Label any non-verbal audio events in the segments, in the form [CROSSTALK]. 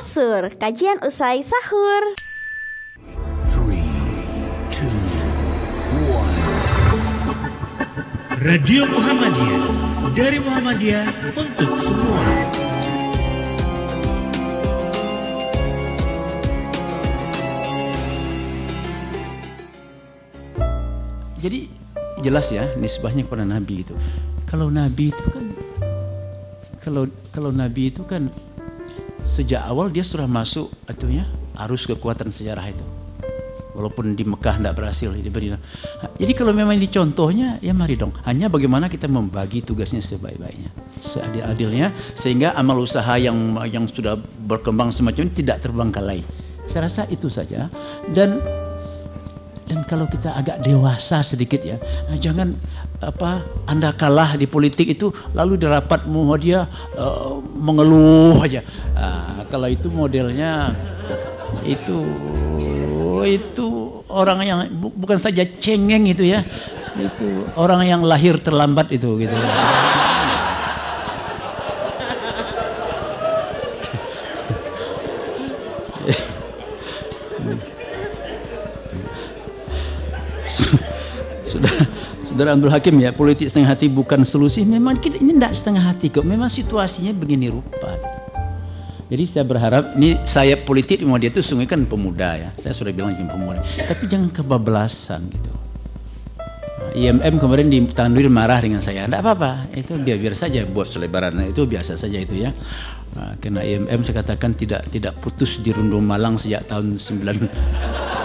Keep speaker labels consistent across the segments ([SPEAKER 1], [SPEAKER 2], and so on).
[SPEAKER 1] Asur, kajian usai sahur.
[SPEAKER 2] Three, two, one.
[SPEAKER 3] Radio Muhammadiyah dari Muhammadiyah untuk semua.
[SPEAKER 4] Jadi jelas ya nisbahnya kepada Nabi itu. Kalau Nabi itu kan kalau kalau Nabi itu kan sejak awal dia sudah masuk atunya arus kekuatan sejarah itu. Walaupun di Mekah tidak berhasil di Medina. Jadi kalau memang ini contohnya ya mari dong. Hanya bagaimana kita membagi tugasnya sebaik-baiknya, seadil-adilnya sehingga amal usaha yang yang sudah berkembang semacam ini tidak terbengkalai. Saya rasa itu saja dan dan kalau kita agak dewasa sedikit ya, jangan apa Anda kalah di politik itu lalu di rapat dia uh, mengeluh aja. Uh, kalau itu modelnya itu itu orang yang bu, bukan saja cengeng itu ya. Itu orang yang lahir terlambat itu gitu. sudah [LAUGHS] saudara Abdul Hakim ya politik setengah hati bukan solusi. Memang kita ini tidak setengah hati kok. Memang situasinya begini rupa. Jadi saya berharap ini saya politik mau dia itu sungguh kan pemuda ya. Saya sudah bilang jangan pemuda. Tapi jangan kebablasan gitu. IMM kemarin di Tanduir marah dengan saya. Tidak apa-apa. Itu biar-biar saja buat selebaran. Itu biasa saja itu ya. Nah, karena IMM saya katakan tidak tidak putus di Rundu Malang sejak tahun 9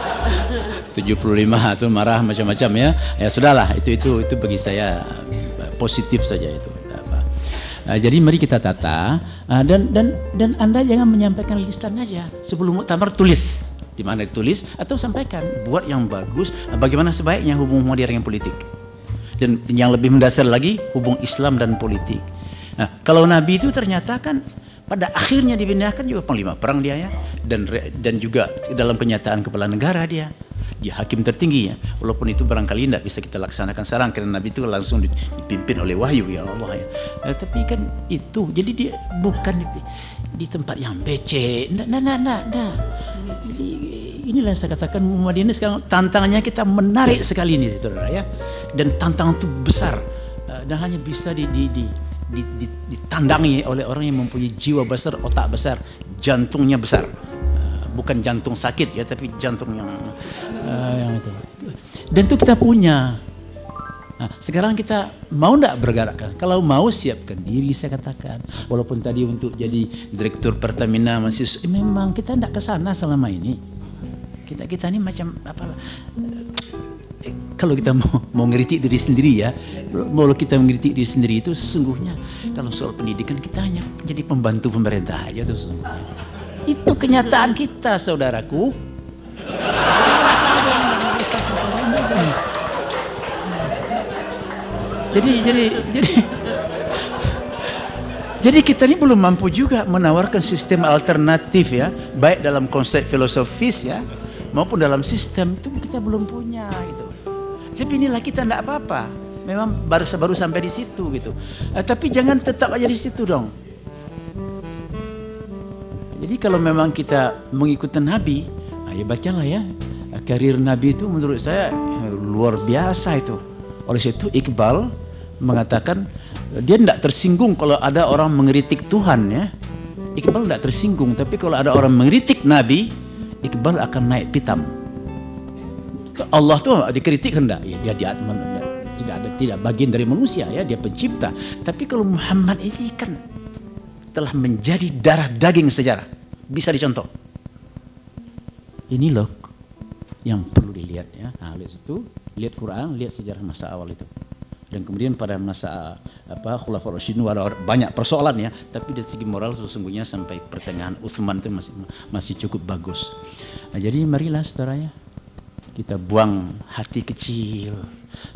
[SPEAKER 4] 75 itu marah macam-macam ya. Ya sudahlah, itu itu itu bagi saya positif saja itu. Uh, jadi mari kita tata uh, dan dan dan Anda jangan menyampaikan listan aja. Sebelum muktamar tulis di mana ditulis atau sampaikan buat yang bagus bagaimana sebaiknya hubung modern dengan politik. Dan yang lebih mendasar lagi hubung Islam dan politik. Nah, kalau Nabi itu ternyata kan pada akhirnya dipindahkan juga panglima perang dia ya. Dan dan juga dalam kenyataan kepala negara dia. Dia hakim tertinggi ya. Walaupun itu barangkali tidak bisa kita laksanakan sekarang karena Nabi itu langsung dipimpin oleh wahyu ya Allah ya. Eh, tapi kan itu jadi dia bukan di, di tempat yang becek. Nah nah nah nah, nah. Jadi, inilah saya katakan Muhammadiyah sekarang tantangannya kita menarik sekali ini saudara ya. Dan tantangan itu besar. Eh, dan hanya bisa di, di, di ditandangi oleh orang yang mempunyai jiwa besar, otak besar, jantungnya besar. Bukan jantung sakit ya tapi jantung yang uh, yang itu. Dan itu kita punya. Nah sekarang kita mau tidak bergerak? Kalau mau siapkan diri saya katakan. Walaupun tadi untuk jadi direktur Pertamina masih eh, memang kita tidak ke sana selama ini. Kita kita ini macam apa eh, kalau kita mau mau ngeritik diri sendiri ya mau kita mengeritik diri sendiri itu sesungguhnya kalau soal pendidikan kita hanya menjadi pembantu pemerintah aja tuh sesungguhnya itu kenyataan kita, saudaraku. Jadi, jadi, jadi, jadi kita ini belum mampu juga menawarkan sistem alternatif ya, baik dalam konsep filosofis ya, maupun dalam sistem itu kita belum punya gitu. Tapi inilah kita tidak apa-apa. Memang baru baru sampai di situ gitu. Eh, tapi jangan tetap aja di situ dong. Jadi kalau memang kita mengikuti Nabi, ya bacalah ya. Karir Nabi itu menurut saya eh, luar biasa itu. Oleh itu Iqbal mengatakan dia tidak tersinggung kalau ada orang mengeritik Tuhan ya. Iqbal tidak tersinggung, tapi kalau ada orang mengeritik Nabi, Iqbal akan naik pitam. Allah tuh dikritik hendak, ya dia di tidak ada tidak bagian dari manusia ya, dia pencipta. Tapi kalau Muhammad ini kan telah menjadi darah daging sejarah. Bisa dicontoh. Ini loh yang perlu dilihat ya. Nah, lihat itu, lihat Quran, lihat sejarah masa awal itu. Dan kemudian pada masa apa Khulafaur Rasyidin banyak persoalan ya, tapi dari segi moral sesungguhnya sampai pertengahan Utsman itu masih masih cukup bagus. Nah, jadi marilah saudara ya, kita buang hati kecil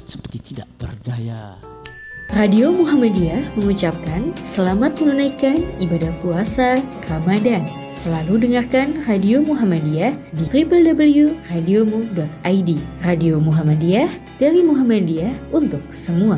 [SPEAKER 4] seperti tidak berdaya.
[SPEAKER 5] Radio Muhammadiyah mengucapkan selamat menunaikan ibadah puasa Ramadan. Selalu dengarkan Radio Muhammadiyah di www.radiomu.id. Radio Muhammadiyah dari Muhammadiyah untuk semua.